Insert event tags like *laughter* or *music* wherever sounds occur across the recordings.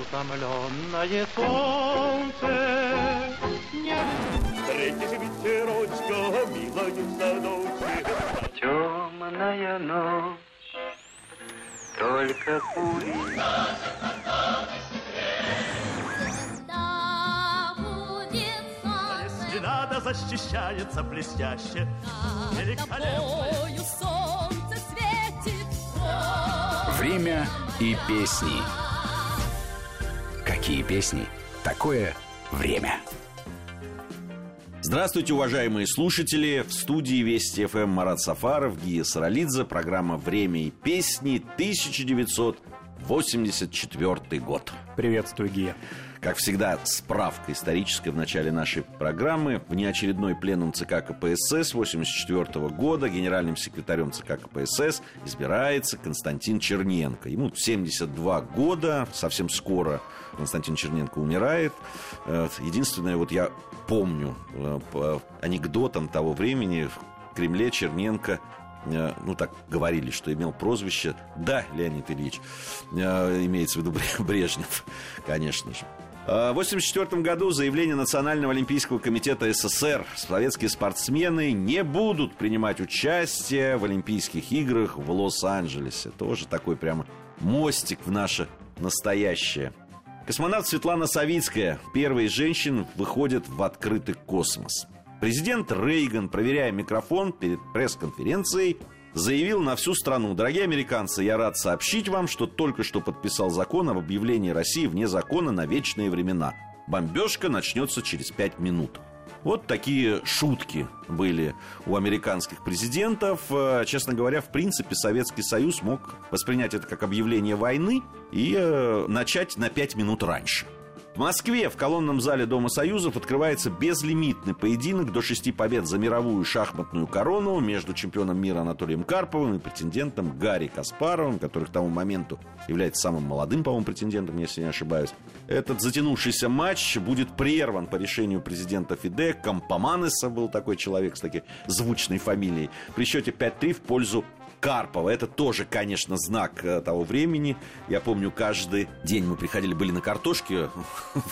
Утомленное солнце не... Встретишь ветерочка, милою в садочке. Темная ночь, только пули. Если надо, защищается блестяще. Великолепно. солнце. Время и песни. Какие песни? Такое время. Здравствуйте, уважаемые слушатели! В студии Вести ФМ Марат Сафаров, Гия Саралидзе, программа «Время и песни», 1984 год. Приветствую, Гия. Как всегда, справка историческая в начале нашей программы. Внеочередной пленум ЦК КПСС 1984 года генеральным секретарем ЦК КПСС избирается Константин Черненко. Ему 72 года, совсем скоро Константин Черненко умирает. Э, Единственное, вот я помню э, по анекдотам того времени, в Кремле Черненко э, ну, так говорили, что имел прозвище «Да, Леонид Ильич». Имеется в виду Бре- Брежнев, конечно же. Э, В 1984 году заявление Национального олимпийского комитета СССР. Советские спортсмены не будут принимать участие в Олимпийских играх в Лос-Анджелесе. Тоже такой прямо мостик в наше настоящее. Космонавт Светлана Савицкая, первая из женщин, выходит в открытый космос. Президент Рейган, проверяя микрофон перед пресс-конференцией, заявил на всю страну. Дорогие американцы, я рад сообщить вам, что только что подписал закон об объявлении России вне закона на вечные времена. Бомбежка начнется через пять минут. Вот такие шутки были у американских президентов. Э, Честно говоря, в принципе, Советский Союз мог воспринять это как объявление войны и э, начать на пять минут раньше. В Москве в колонном зале Дома Союзов открывается безлимитный поединок до шести побед за мировую шахматную корону между чемпионом мира Анатолием Карповым и претендентом Гарри Каспаровым, который к тому моменту является самым молодым, по-моему, претендентом, если не ошибаюсь. Этот затянувшийся матч будет прерван по решению президента ФИДЕ. Кампоманеса был такой человек с такой звучной фамилией. При счете 5-3 в пользу Карпова. Это тоже, конечно, знак э, того времени. Я помню, каждый день мы приходили, были на картошке,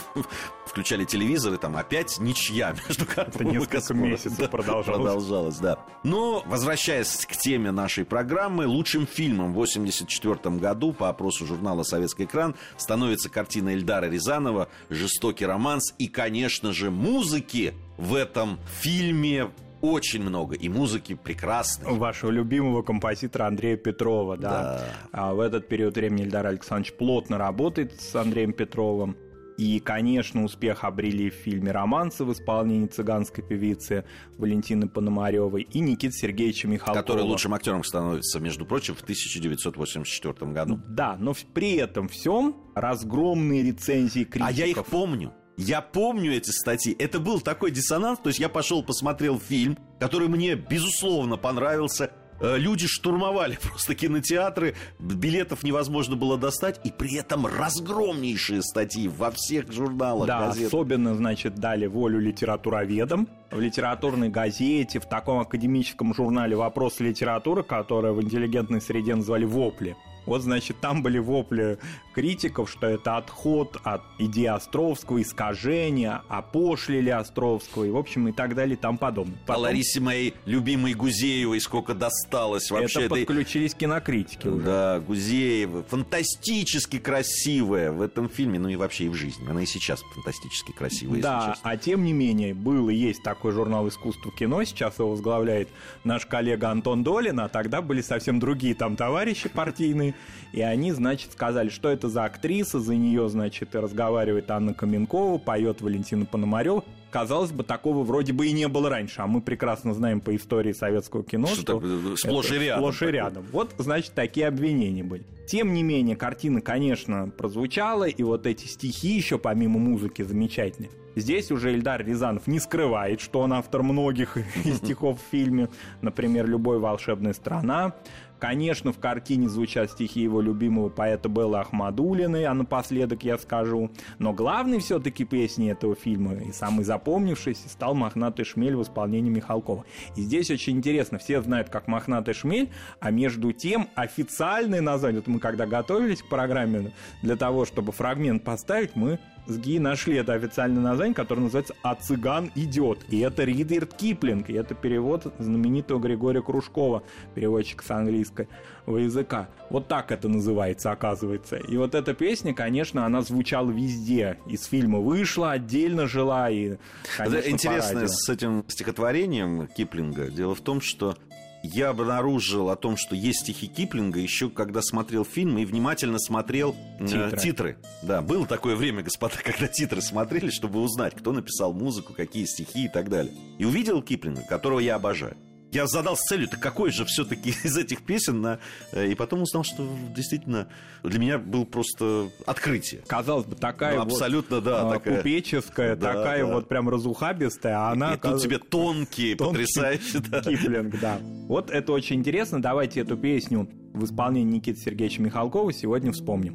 *laughs* включали телевизор, и там опять ничья между Карповым и несколько месяцев Да, продолжалось. Продолжалось, да. Но, возвращаясь к теме нашей программы, лучшим фильмом в 1984 году по опросу журнала «Советский экран» становится картина Эльдара Рязанова «Жестокий романс» и, конечно же, музыки в этом фильме очень много, и музыки прекрасной. Вашего любимого композитора Андрея Петрова, да. Да. А в этот период времени Ильдар Александрович плотно работает с Андреем Петровым. И, конечно, успех обрели в фильме «Романсы» в исполнении цыганской певицы Валентины Пономаревой и Никиты Сергеевича Михалкова. который лучшим актером становится, между прочим, в 1984 году. Да, но при этом всем разгромные рецензии критиков. А я их помню. Я помню эти статьи. Это был такой диссонанс. То есть я пошел, посмотрел фильм, который мне, безусловно, понравился. Э, Люди штурмовали *laughs* просто кинотеатры, билетов невозможно было достать, и при этом разгромнейшие статьи во всех журналах, Да, газетах. особенно, значит, дали волю литературоведам. В литературной газете, в таком академическом журнале «Вопросы литературы», которое в интеллигентной среде назвали «Вопли». Вот, значит, там были вопли критиков, что это отход от идеи Островского, искажения, опошлили Островского, и, в общем, и так далее, и тому подобное. А Потом Ларисе моей любимой Гузеевой сколько досталось вообще это этой- подключились кинокритики уже. Да, Гузеева, фантастически красивая в этом фильме, ну и вообще и в жизни. Она и сейчас фантастически красивая, Да, честно. а тем не менее, был и есть такой журнал искусства кино, сейчас его возглавляет наш коллега Антон Долин, а тогда были совсем другие там товарищи партийные, и они, значит, сказали, что это за актриса, за нее, значит, разговаривает Анна Каменкова, поет Валентина Пономарева. Казалось бы, такого вроде бы и не было раньше, а мы прекрасно знаем по истории советского кино, Что что, так, сплошь и рядом Сплошь и рядом. Вот, значит, такие обвинения были. Тем не менее, картина, конечно, прозвучала, и вот эти стихи еще помимо музыки замечательные. Здесь уже Эльдар Рязанов не скрывает, что он автор многих *laughs* из стихов в фильме, например, «Любой волшебная страна». Конечно, в картине звучат стихи его любимого поэта Беллы Ахмадулиной, а напоследок я скажу. Но главной все-таки песней этого фильма и самой запомнившийся стал «Мохнатый шмель» в исполнении Михалкова. И здесь очень интересно, все знают как «Мохнатый шмель», а между тем официальное название, вот мы когда готовились к программе, для того, чтобы фрагмент поставить, мы с Ги нашли это официальное название, которое называется «А цыган идет». И это Ридерт Киплинг, и это перевод знаменитого Григория Кружкова, переводчика с английского языка. Вот так это называется, оказывается. И вот эта песня, конечно, она звучала везде. Из фильма вышла, отдельно жила и, конечно, интересно с этим стихотворением Киплинга. Дело в том, что я обнаружил о том, что есть стихи Киплинга еще когда смотрел фильм и внимательно смотрел э, Титры. титры. Да, было такое время, господа, *laughs* когда титры смотрели, чтобы узнать, кто написал музыку, какие стихи и так далее. И увидел Киплинга, которого я обожаю. Я задал целью, так какой же все-таки *laughs* из этих песен на... э, И потом узнал, что действительно для меня был просто открытие. Казалось бы, такая Ну, вот, абсолютно, да, а, такая. купеческая, Да, такая да. вот прям разухабистая, а она... и тут тебе тонкие, тонкий потрясающие. да. Киплинг, да. Вот это очень интересно. Давайте эту песню в исполнении Никиты Сергеевича Михалкова сегодня вспомним.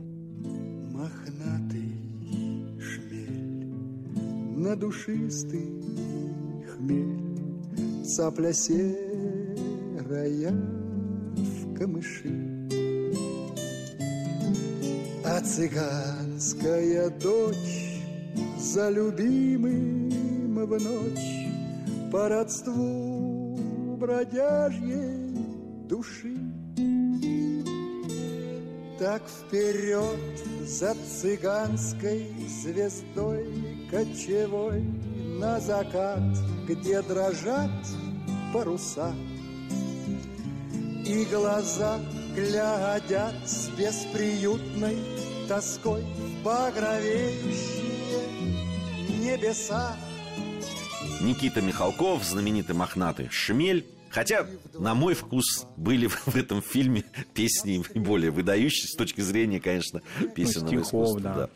Мохнатый шмель, на душистый хмель, Цапля серая в камыши. А цыганская дочь за любимым в ночь По родству бродяжьей души. Так вперед за цыганской звездой кочевой на закат, где дрожат паруса. И глаза глядят с бесприютной тоской в багровеющие небеса. Никита Михалков, знаменитый мохнатый «Шмель». Хотя, на мой вкус, были *laughs* в этом фильме песни *laughs* более выдающиеся с точки зрения, конечно, песенного стихов, искусства. да. да.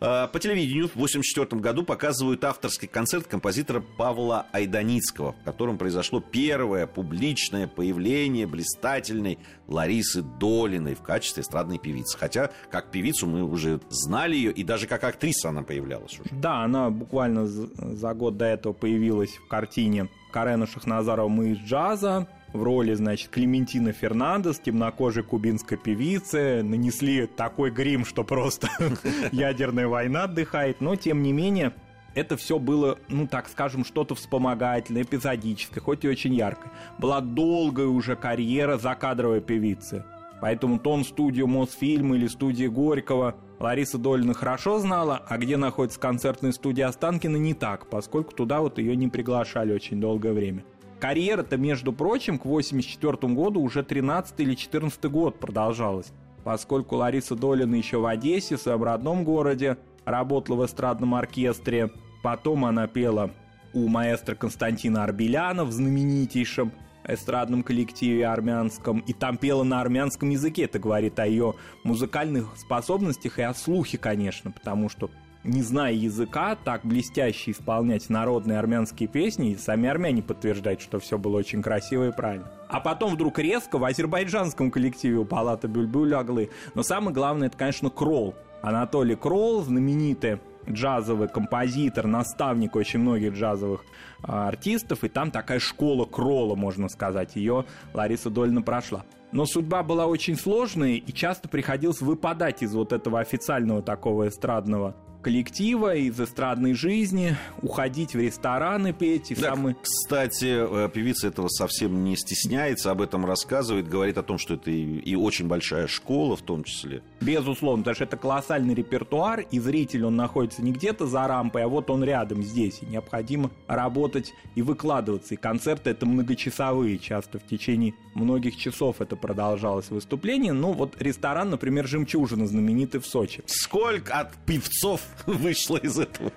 А, По телевидению в 1984 году показывают авторский концерт композитора Павла Айданицкого, в котором произошло первое публичное появление блистательной Ларисы Долиной в качестве эстрадной певицы. Хотя, как певицу мы уже знали ее, и даже как актриса она появлялась уже. Да, она буквально за год до этого появилась в картине Карена Шахназарова «Мы из джаза», в роли, значит, Клементина Фернандес, темнокожей кубинской певицы. Нанесли такой грим, что просто *laughs* ядерная война отдыхает. Но, тем не менее, это все было, ну, так скажем, что-то вспомогательное, эпизодическое, хоть и очень яркое. Была долгая уже карьера закадровой певицы. Поэтому тон студию Мосфильм или студии Горького Лариса Долина хорошо знала, а где находится концертная студия Останкина не так, поскольку туда вот ее не приглашали очень долгое время. Карьера-то, между прочим, к 84 году уже 13 или 14 год продолжалась, поскольку Лариса Долина еще в Одессе, в своем родном городе, работала в эстрадном оркестре. Потом она пела у маэстро Константина Арбеляна в знаменитейшем эстрадном коллективе армянском, и там пела на армянском языке. Это говорит о ее музыкальных способностях и о слухе, конечно, потому что не зная языка, так блестяще исполнять народные армянские песни, и сами армяне подтверждают, что все было очень красиво и правильно. А потом вдруг резко в азербайджанском коллективе у Палата Бюльбюль Аглы. Но самое главное, это, конечно, Кролл. Анатолий Кролл, знаменитый джазовый композитор, наставник очень многих джазовых а, артистов, и там такая школа Кролла, можно сказать, ее Лариса Дольна прошла. Но судьба была очень сложной, и часто приходилось выпадать из вот этого официального такого эстрадного коллектива, из эстрадной жизни, уходить в рестораны петь, и Да, самые... Кстати, э, певица этого совсем не стесняется, об этом рассказывает, говорит о том, что это и, и очень большая школа в том числе. Безусловно, потому что это колоссальный репертуар, и зритель, он находится не где-то за рампой, а вот он рядом здесь, и необходимо работать и выкладываться. И концерты это многочасовые, часто в течение многих часов это продолжалось выступление. Ну, вот ресторан, например, «Жемчужина», знаменитый в Сочи. Сколько от певцов *laughs* вышло из этого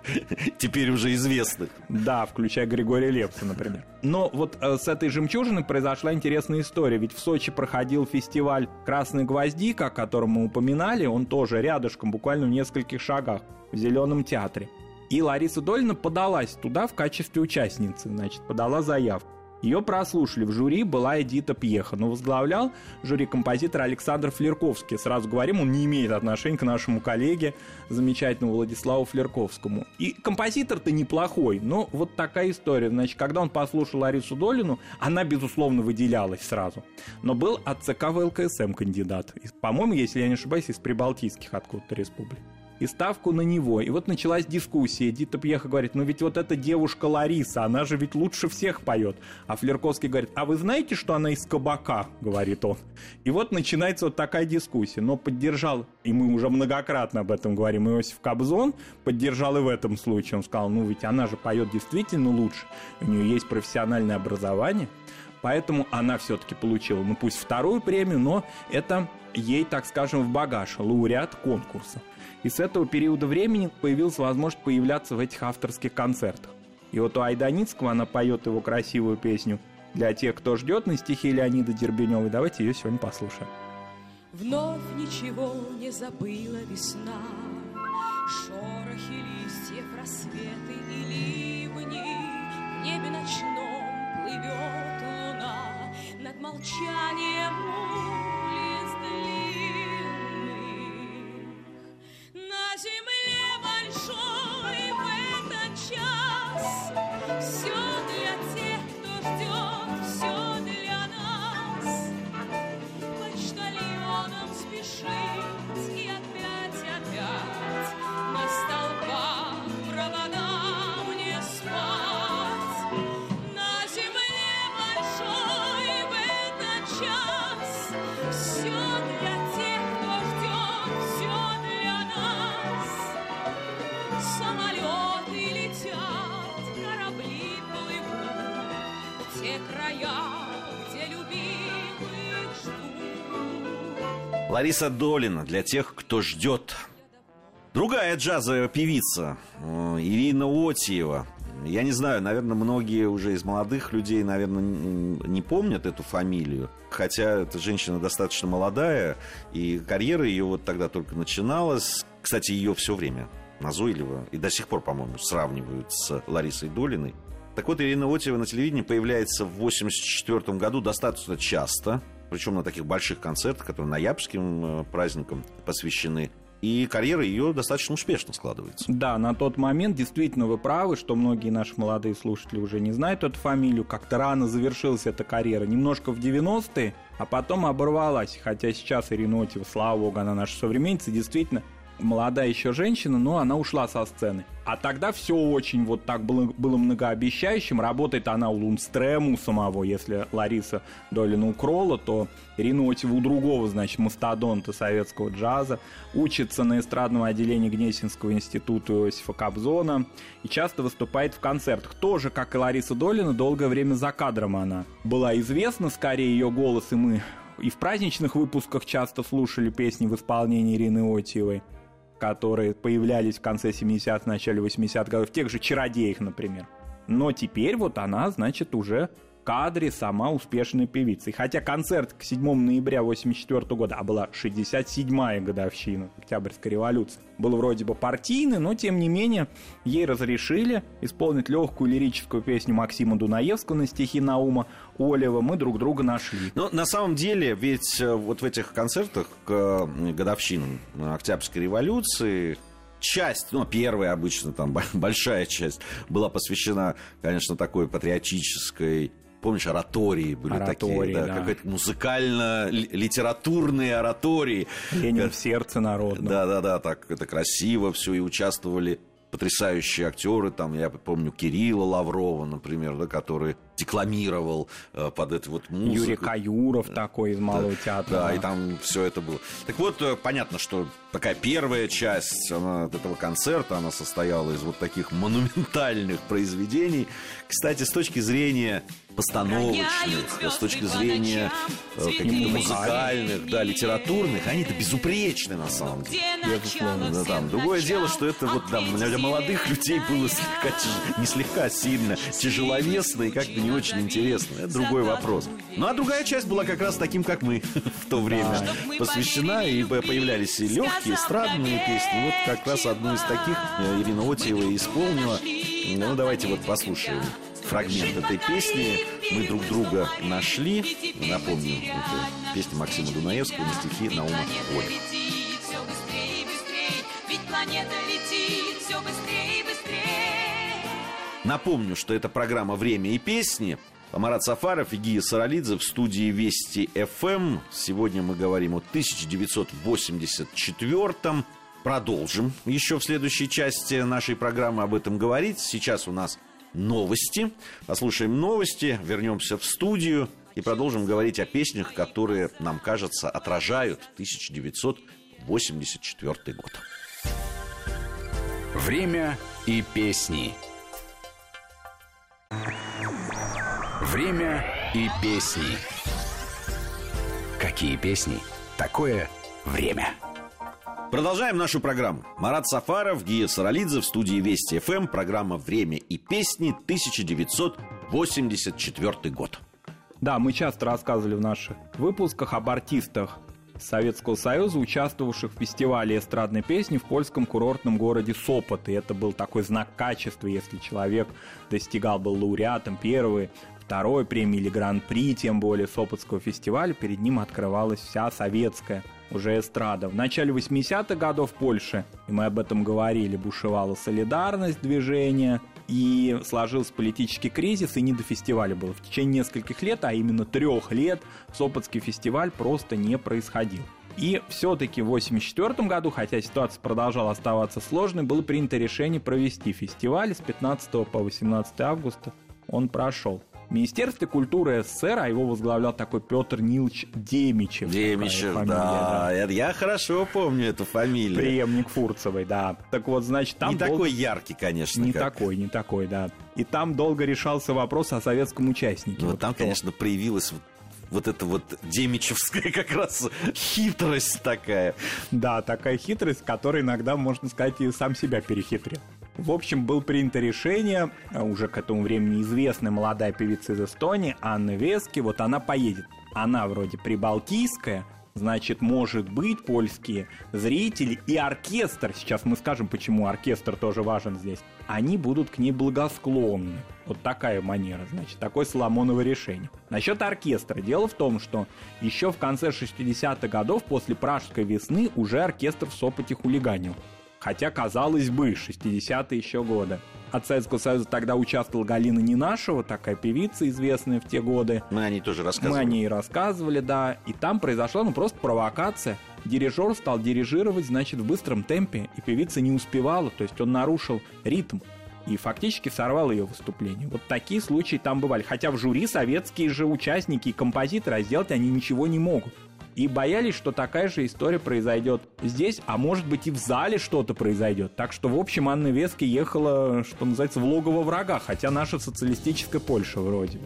теперь уже известных? Да, включая Григория Лепса, например. Но вот э, с этой жемчужиной произошла интересная история. Ведь в Сочи проходил фестиваль «Красный гвоздик», о котором мы упоминали. Он тоже рядышком, буквально в нескольких шагах, в Зеленом театре. И Лариса Дольна подалась туда в качестве участницы, значит, подала заявку. Ее прослушали. В жюри была Эдита Пьеха, но возглавлял жюри композитор Александр Флерковский. Сразу говорим, он не имеет отношения к нашему коллеге, замечательному Владиславу Флерковскому. И композитор-то неплохой, но вот такая история. Значит, когда он послушал Ларису Долину, она, безусловно, выделялась сразу. Но был от ЦК ВЛКСМ кандидат. По-моему, если я не ошибаюсь, из Прибалтийских откуда-то республик и ставку на него. И вот началась дискуссия. Дита Пьеха говорит, ну ведь вот эта девушка Лариса, она же ведь лучше всех поет. А Флерковский говорит, а вы знаете, что она из кабака, говорит он. И вот начинается вот такая дискуссия. Но поддержал, и мы уже многократно об этом говорим, Иосиф Кобзон поддержал и в этом случае. Он сказал, ну ведь она же поет действительно лучше. У нее есть профессиональное образование. Поэтому она все-таки получила, ну пусть вторую премию, но это ей, так скажем, в багаж, лауреат конкурса. И с этого периода времени появилась возможность появляться в этих авторских концертах. И вот у Айданицкого она поет его красивую песню для тех, кто ждет на стихи Леонида Дербеневой. Давайте ее сегодня послушаем. Вновь ничего не забыла весна, Шорохи листьев, рассветы и ливни, В небе ночном плывет луна Над молчанием большой в этот час Все Лариса Долина для тех, кто ждет. Другая джазовая певица э, Ирина Отиева. Я не знаю, наверное, многие уже из молодых людей, наверное, не помнят эту фамилию. Хотя эта женщина достаточно молодая, и карьера ее вот тогда только начиналась. Кстати, ее все время назойливо и до сих пор, по-моему, сравнивают с Ларисой Долиной. Так вот, Ирина Отиева на телевидении появляется в 1984 году достаточно часто, причем на таких больших концертах, которые ноябрьским э, праздникам посвящены. И карьера ее достаточно успешно складывается. Да, на тот момент действительно вы правы, что многие наши молодые слушатели уже не знают эту фамилию. Как-то рано завершилась эта карьера, немножко в 90-е, а потом оборвалась. Хотя сейчас Ирина Отева, слава богу, она наша современница, действительно молодая еще женщина, но она ушла со сцены. А тогда все очень вот так было, было многообещающим. Работает она у Лунстрема, у самого. Если Лариса Долина у Кролла, то Ирина Отева у другого, значит, мастодонта советского джаза. Учится на эстрадном отделении Гнесинского института Иосифа Кобзона. И часто выступает в концертах. Тоже, как и Лариса Долина, долгое время за кадром она была известна. Скорее, ее голос и мы и в праздничных выпусках часто слушали песни в исполнении Ирины Отиевой которые появлялись в конце 70-х, начале 80-х годов, тех же «Чародеях», например. Но теперь вот она, значит, уже кадре сама успешная певица. И хотя концерт к 7 ноября 84 года, а была 67-я годовщина Октябрьской революции, был вроде бы партийный, но тем не менее ей разрешили исполнить легкую лирическую песню Максима Дунаевского на стихи Наума Олева «Мы друг друга нашли». Но на самом деле, ведь э, вот в этих концертах к э, годовщинам Октябрьской революции часть, ну, первая обычно, там, *laughs* большая часть была посвящена, конечно, такой патриотической Помнишь, оратории были Оратории, такие, да, да. какая-то музыкально-литературные оратории. Ленин в сердце народном. Да, да, да, так это красиво все, и участвовали потрясающие актеры, там, я помню, Кирилла Лаврова, например, да, который декламировал э, под эту вот музыку. Юрий Каюров такой из Малого театра. Да, и там все это было. Так вот, э, понятно, что такая первая часть она, этого концерта, она состояла из вот таких монументальных произведений. Кстати, с точки зрения постановочных, с точки зрения э, каких-то музыкальных, да, литературных, они-то безупречны на самом деле. Да, там. Другое дело, что это вот там для молодых людей было слегка, не слегка, а сильно тяжеловесно и как-то не очень интересно. Это другой вопрос. Ну а другая часть была как раз таким, как мы *laughs* в то время посвящена, и по- появлялись и легкие, эстрадные песни. Вот как раз одну из таких э, Ирина Отиева и исполнила. Ну давайте вот послушаем. фрагмент этой песни. Мы друг друга нашли. Напомню, это песня Максима Дунаевского на стихи Наума Воля. Напомню, что это программа «Время и песни». Марат Сафаров и Гия Саралидзе в студии Вести ФМ. Сегодня мы говорим о 1984-м. Продолжим еще в следующей части нашей программы об этом говорить. Сейчас у нас новости. Послушаем новости, вернемся в студию и продолжим говорить о песнях, которые, нам кажется, отражают 1984 год. Время и песни. Время и песни. Какие песни? Такое время. Продолжаем нашу программу. Марат Сафаров, Гия Саралидзе в студии Вести ФМ. Программа «Время и песни» 1984 год. Да, мы часто рассказывали в наших выпусках об артистах Советского Союза, участвовавших в фестивале эстрадной песни в польском курортном городе Сопот. И это был такой знак качества, если человек достигал, был лауреатом первой, второй премии или гран-при, тем более Сопотского фестиваля, перед ним открывалась вся советская уже эстрада. В начале 80-х годов в и мы об этом говорили, бушевала солидарность движения, и сложился политический кризис, и не до фестиваля было. В течение нескольких лет, а именно трех лет, Сопотский фестиваль просто не происходил. И все-таки в 1984 году, хотя ситуация продолжала оставаться сложной, было принято решение провести фестиваль с 15 по 18 августа. Он прошел. Министерстве культуры СССР, а его возглавлял такой Петр Нилович Демичев. Демичев, фамилия, да. Я- Я хорошо помню эту фамилию. Преемник Фурцевой, да. Так вот, значит, там Не долго- такой яркий, конечно. Не как- такой, не такой, да. И там долго решался вопрос о советском участнике. Ну, Вот там, кто. конечно, проявилась вот, вот эта вот демичевская *laughs* как раз хитрость такая. Да, такая хитрость, которой иногда, можно сказать, и сам себя перехитрил. В общем, было принято решение, а уже к этому времени известная молодая певица из Эстонии, Анна Вески, вот она поедет. Она вроде прибалтийская, значит, может быть, польские зрители и оркестр, сейчас мы скажем, почему оркестр тоже важен здесь, они будут к ней благосклонны. Вот такая манера, значит, такое Соломоново решение. Насчет оркестра. Дело в том, что еще в конце 60-х годов, после Пражской весны, уже оркестр в Сопоте хулиганил. Хотя, казалось бы, 60-е еще годы. От Советского Союза тогда участвовала Галина Нинашева, такая певица, известная в те годы. Мы о ней тоже Мы рассказывали. о ней рассказывали, да. И там произошла, ну, просто провокация. Дирижер стал дирижировать, значит, в быстром темпе, и певица не успевала, то есть он нарушил ритм и фактически сорвал ее выступление. Вот такие случаи там бывали. Хотя в жюри советские же участники и композиторы, а сделать они ничего не могут. И боялись, что такая же история произойдет здесь, а может быть и в зале что-то произойдет. Так что, в общем, Анна Вески ехала, что называется, в логово врага, хотя наша социалистическая Польша вроде бы.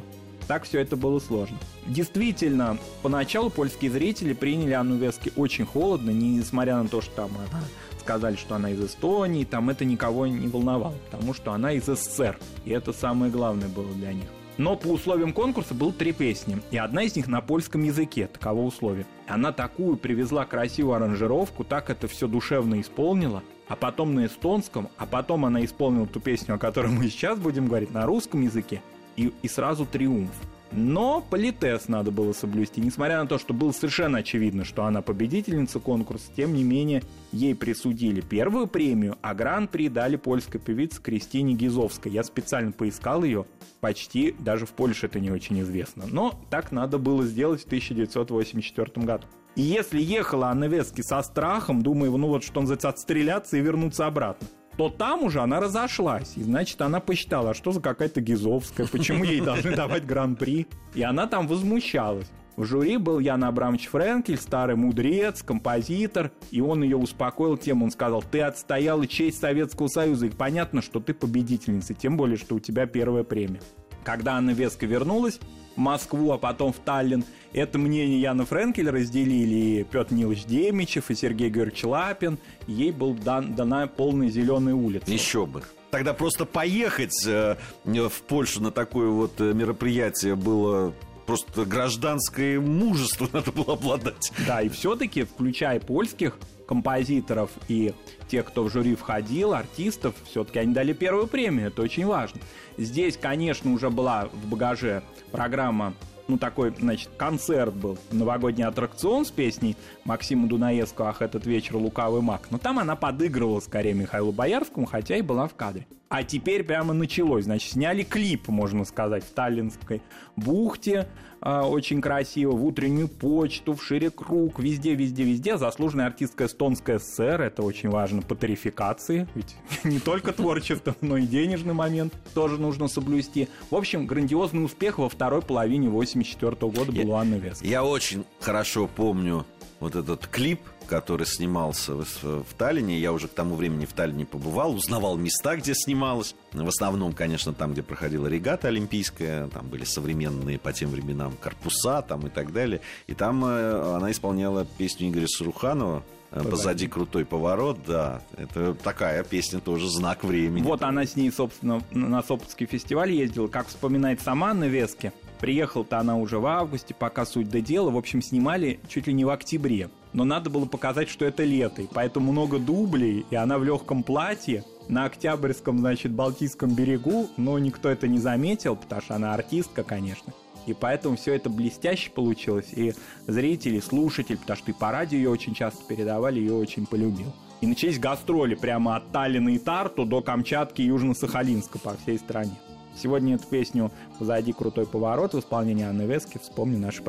Так все это было сложно. Действительно, поначалу польские зрители приняли Анну Вески очень холодно, несмотря на то, что там она сказали, что она из Эстонии, там это никого не волновало, потому что она из СССР, и это самое главное было для них. Но по условиям конкурса было три песни, и одна из них на польском языке, таково условие. Она такую привезла красивую аранжировку, так это все душевно исполнила, а потом на эстонском, а потом она исполнила ту песню, о которой мы сейчас будем говорить, на русском языке, и, и сразу триумф. Но политес надо было соблюсти. Несмотря на то, что было совершенно очевидно, что она победительница конкурса, тем не менее, ей присудили первую премию, а гран-при дали польской певице Кристине Гизовской. Я специально поискал ее, почти даже в Польше это не очень известно. Но так надо было сделать в 1984 году. И если ехала Анна Вески со страхом, думая, ну вот что называется, отстреляться и вернуться обратно, то там уже она разошлась. И значит, она посчитала, а что за какая-то Гизовская, почему ей должны давать гран-при. И она там возмущалась. В жюри был Ян Абрамович Френкель, старый мудрец, композитор, и он ее успокоил тем, он сказал, ты отстояла честь Советского Союза, и понятно, что ты победительница, тем более, что у тебя первая премия. Когда Анна Веска вернулась в Москву, а потом в Таллин, это мнение Яна Френкеля разделили и Петр Нилович Демичев, и Сергей Георгиевич Лапин. Ей была дан- дана полная зеленая улица. Еще бы. Тогда просто поехать э, в Польшу на такое вот э, мероприятие было просто гражданское мужество *laughs* надо было обладать. Да, и все-таки, включая польских композиторов и тех, кто в жюри входил, артистов, все-таки они дали первую премию, это очень важно. Здесь, конечно, уже была в багаже программа ну, такой, значит, концерт был, новогодний аттракцион с песней Максима Дунаевского «Ах, этот вечер лукавый маг». Но там она подыгрывала скорее Михаилу Боярскому, хотя и была в кадре. А теперь прямо началось. Значит, сняли клип, можно сказать, в Таллинской бухте. Э, очень красиво. В утреннюю почту, в шире круг. Везде, везде, везде. Заслуженная артистка эстонская ССР. Это очень важно по тарификации. Ведь *laughs* не только творчество, но и денежный момент тоже нужно соблюсти. В общем, грандиозный успех во второй половине 84 года был у Анны Вески. Я очень хорошо помню вот этот клип, который снимался в, в Таллине. Я уже к тому времени в Таллине побывал, узнавал места, где снималось. В основном, конечно, там, где проходила регата олимпийская, там были современные по тем временам корпуса там и так далее. И там э, она исполняла песню Игоря Саруханова э, Позади крутой поворот, да. Это такая песня тоже знак времени. Вот она с ней, собственно, на Сопотский фестиваль ездила. Как вспоминает сама Анна Вески, приехала-то она уже в августе, пока суть до дела. В общем, снимали чуть ли не в октябре но надо было показать, что это лето, и поэтому много дублей, и она в легком платье на Октябрьском, значит, Балтийском берегу, но никто это не заметил, потому что она артистка, конечно. И поэтому все это блестяще получилось, и зрители, слушатели, потому что и по радио ее очень часто передавали, ее очень полюбил. И начались гастроли прямо от Таллина и Тарту до Камчатки и Южно-Сахалинска по всей стране. Сегодня эту песню «Позади крутой поворот» в исполнении Анны Вески вспомню в нашей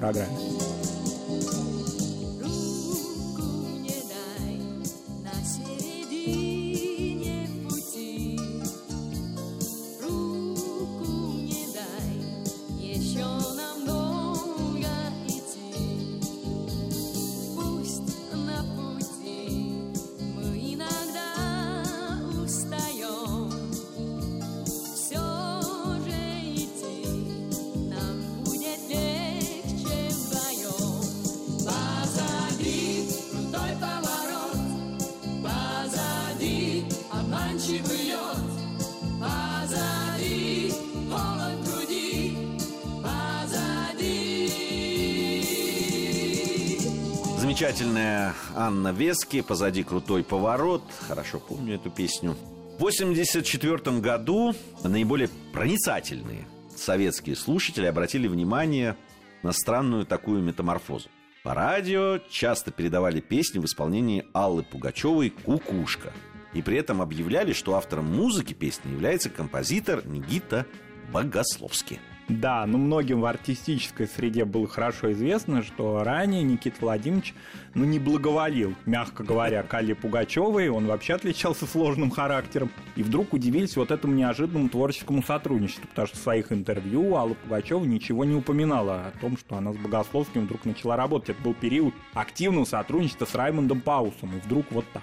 Замечательная Анна Вески, позади крутой поворот. Хорошо помню эту песню. В 1984 году наиболее проницательные советские слушатели обратили внимание на странную такую метаморфозу. По радио часто передавали песни в исполнении Аллы Пугачевой «Кукушка». И при этом объявляли, что автором музыки песни является композитор Никита Богословский. Да, ну многим в артистической среде было хорошо известно, что ранее Никита Владимирович ну, не благоволил, мягко говоря, к Алле Пугачевой. Он вообще отличался сложным характером. И вдруг удивились вот этому неожиданному творческому сотрудничеству, потому что в своих интервью Алла Пугачева ничего не упоминала о том, что она с Богословским вдруг начала работать. Это был период активного сотрудничества с Раймондом Паусом. И вдруг вот так.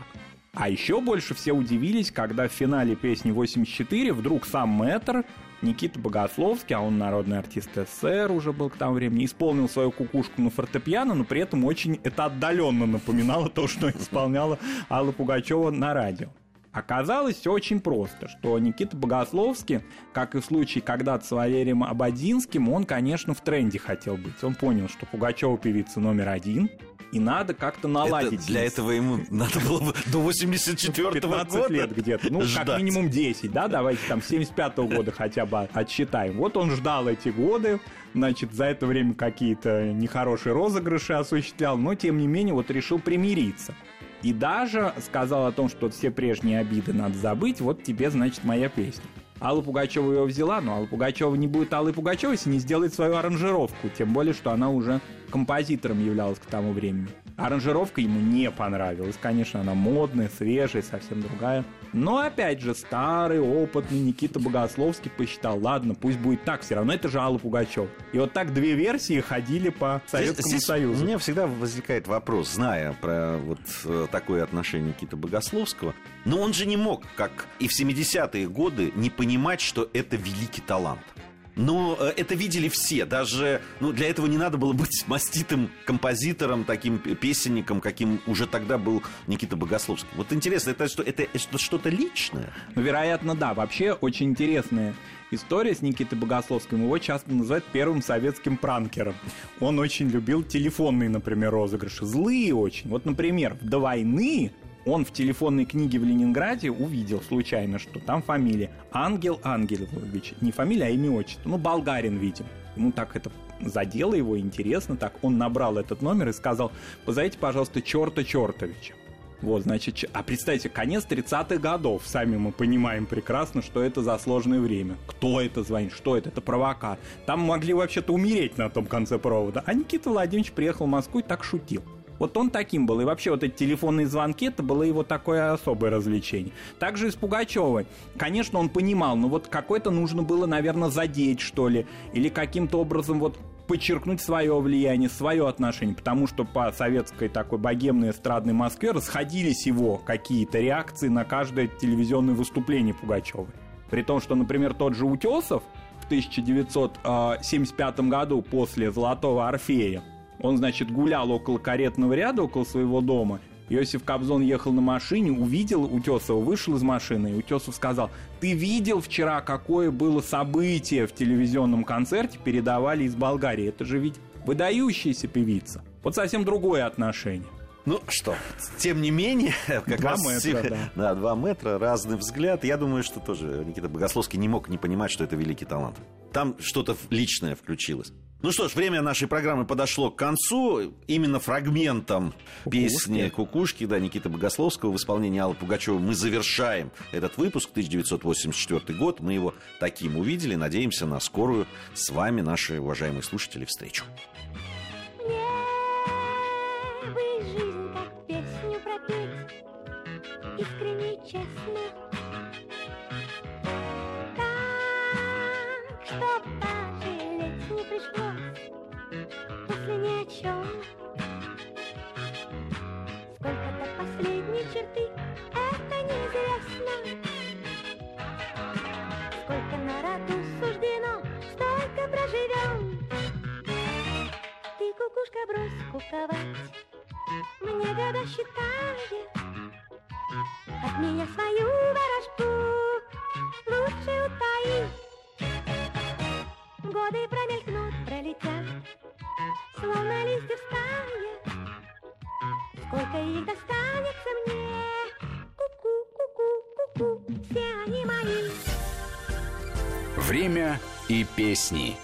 А еще больше все удивились, когда в финале песни 84 вдруг сам Мэтр Никита Богословский, а он народный артист СССР уже был к тому времени, исполнил свою кукушку на фортепиано, но при этом очень это отдаленно напоминало то, что исполняла Алла Пугачева на радио. Оказалось очень просто, что Никита Богословский, как и в случае когда-то с Валерием Абадинским, он, конечно, в тренде хотел быть. Он понял, что Пугачева певица номер один, и надо как-то наладить. Это, для этого ему надо было бы до 84 -го года лет где-то. Ну, ждать. как минимум 10, да, давайте там 75 -го года хотя бы отсчитаем. Вот он ждал эти годы, значит, за это время какие-то нехорошие розыгрыши осуществлял, но, тем не менее, вот решил примириться. И даже сказал о том, что все прежние обиды надо забыть, вот тебе, значит, моя песня. Алла Пугачева ее взяла, но Алла Пугачева не будет Аллой Пугачевой, если не сделает свою аранжировку, тем более, что она уже композитором являлась к тому времени. Аранжировка ему не понравилась, конечно, она модная, свежая, совсем другая. Но опять же, старый, опытный Никита Богословский посчитал, ладно, пусть будет так, все равно это же Алла Пугачев. И вот так две версии ходили по Советскому Здесь Союзу. У меня всегда возникает вопрос, зная про вот э, такое отношение Никиты Богословского, но он же не мог, как и в 70-е годы, не понимать, что это великий талант. Но э, это видели все. Даже ну, для этого не надо было быть маститым композитором, таким песенником, каким уже тогда был Никита Богословский. Вот интересно, это, что, это, это что-то личное? Ну, вероятно, да. Вообще, очень интересная история с Никитой Богословским. Его часто называют первым советским пранкером. Он очень любил телефонные, например, розыгрыши. Злые очень. Вот, например, до войны он в телефонной книге в Ленинграде увидел случайно, что там фамилия Ангел Ангелович. Не фамилия, а имя отчество. Ну, болгарин, видим. Ему так это задело его, интересно так. Он набрал этот номер и сказал, позовите, пожалуйста, черта Чертовича. Вот, значит, а представьте, конец 30-х годов. Сами мы понимаем прекрасно, что это за сложное время. Кто это звонит, что это, это провокат. Там могли вообще-то умереть на том конце провода. А Никита Владимирович приехал в Москву и так шутил. Вот он таким был. И вообще вот эти телефонные звонки, это было его такое особое развлечение. Также и с Пугачевой. Конечно, он понимал, но вот какой-то нужно было, наверное, задеть, что ли. Или каким-то образом вот подчеркнуть свое влияние, свое отношение, потому что по советской такой богемной эстрадной Москве расходились его какие-то реакции на каждое телевизионное выступление Пугачевой. При том, что, например, тот же Утесов в 1975 году после «Золотого Орфея» Он, значит, гулял около каретного ряда, около своего дома. Иосиф Кобзон ехал на машине, увидел Утесова, вышел из машины, и Утесов сказал, ты видел вчера, какое было событие в телевизионном концерте, передавали из Болгарии. Это же ведь выдающаяся певица. Вот совсем другое отношение. Ну что, тем не менее, *laughs* как два раз метра, *laughs* да. да, два метра, разный взгляд. Я думаю, что тоже Никита Богословский не мог не понимать, что это великий талант. Там что-то личное включилось. Ну что ж, время нашей программы подошло к концу. Именно фрагментом Кукушки. песни «Кукушки» да, Никиты Богословского в исполнении Аллы Пугачевой мы завершаем этот выпуск, 1984 год. Мы его таким увидели. Надеемся на скорую с вами, наши уважаемые слушатели, встречу. Жизнь как песню пропеть, искренне честно. Меня свою ворожку Лучше утаи Годы промелькнут, пролетят Словно листья в стае Сколько их достанется мне? Ку-ку, ку-ку, ку-ку Все они мои. Время и песни.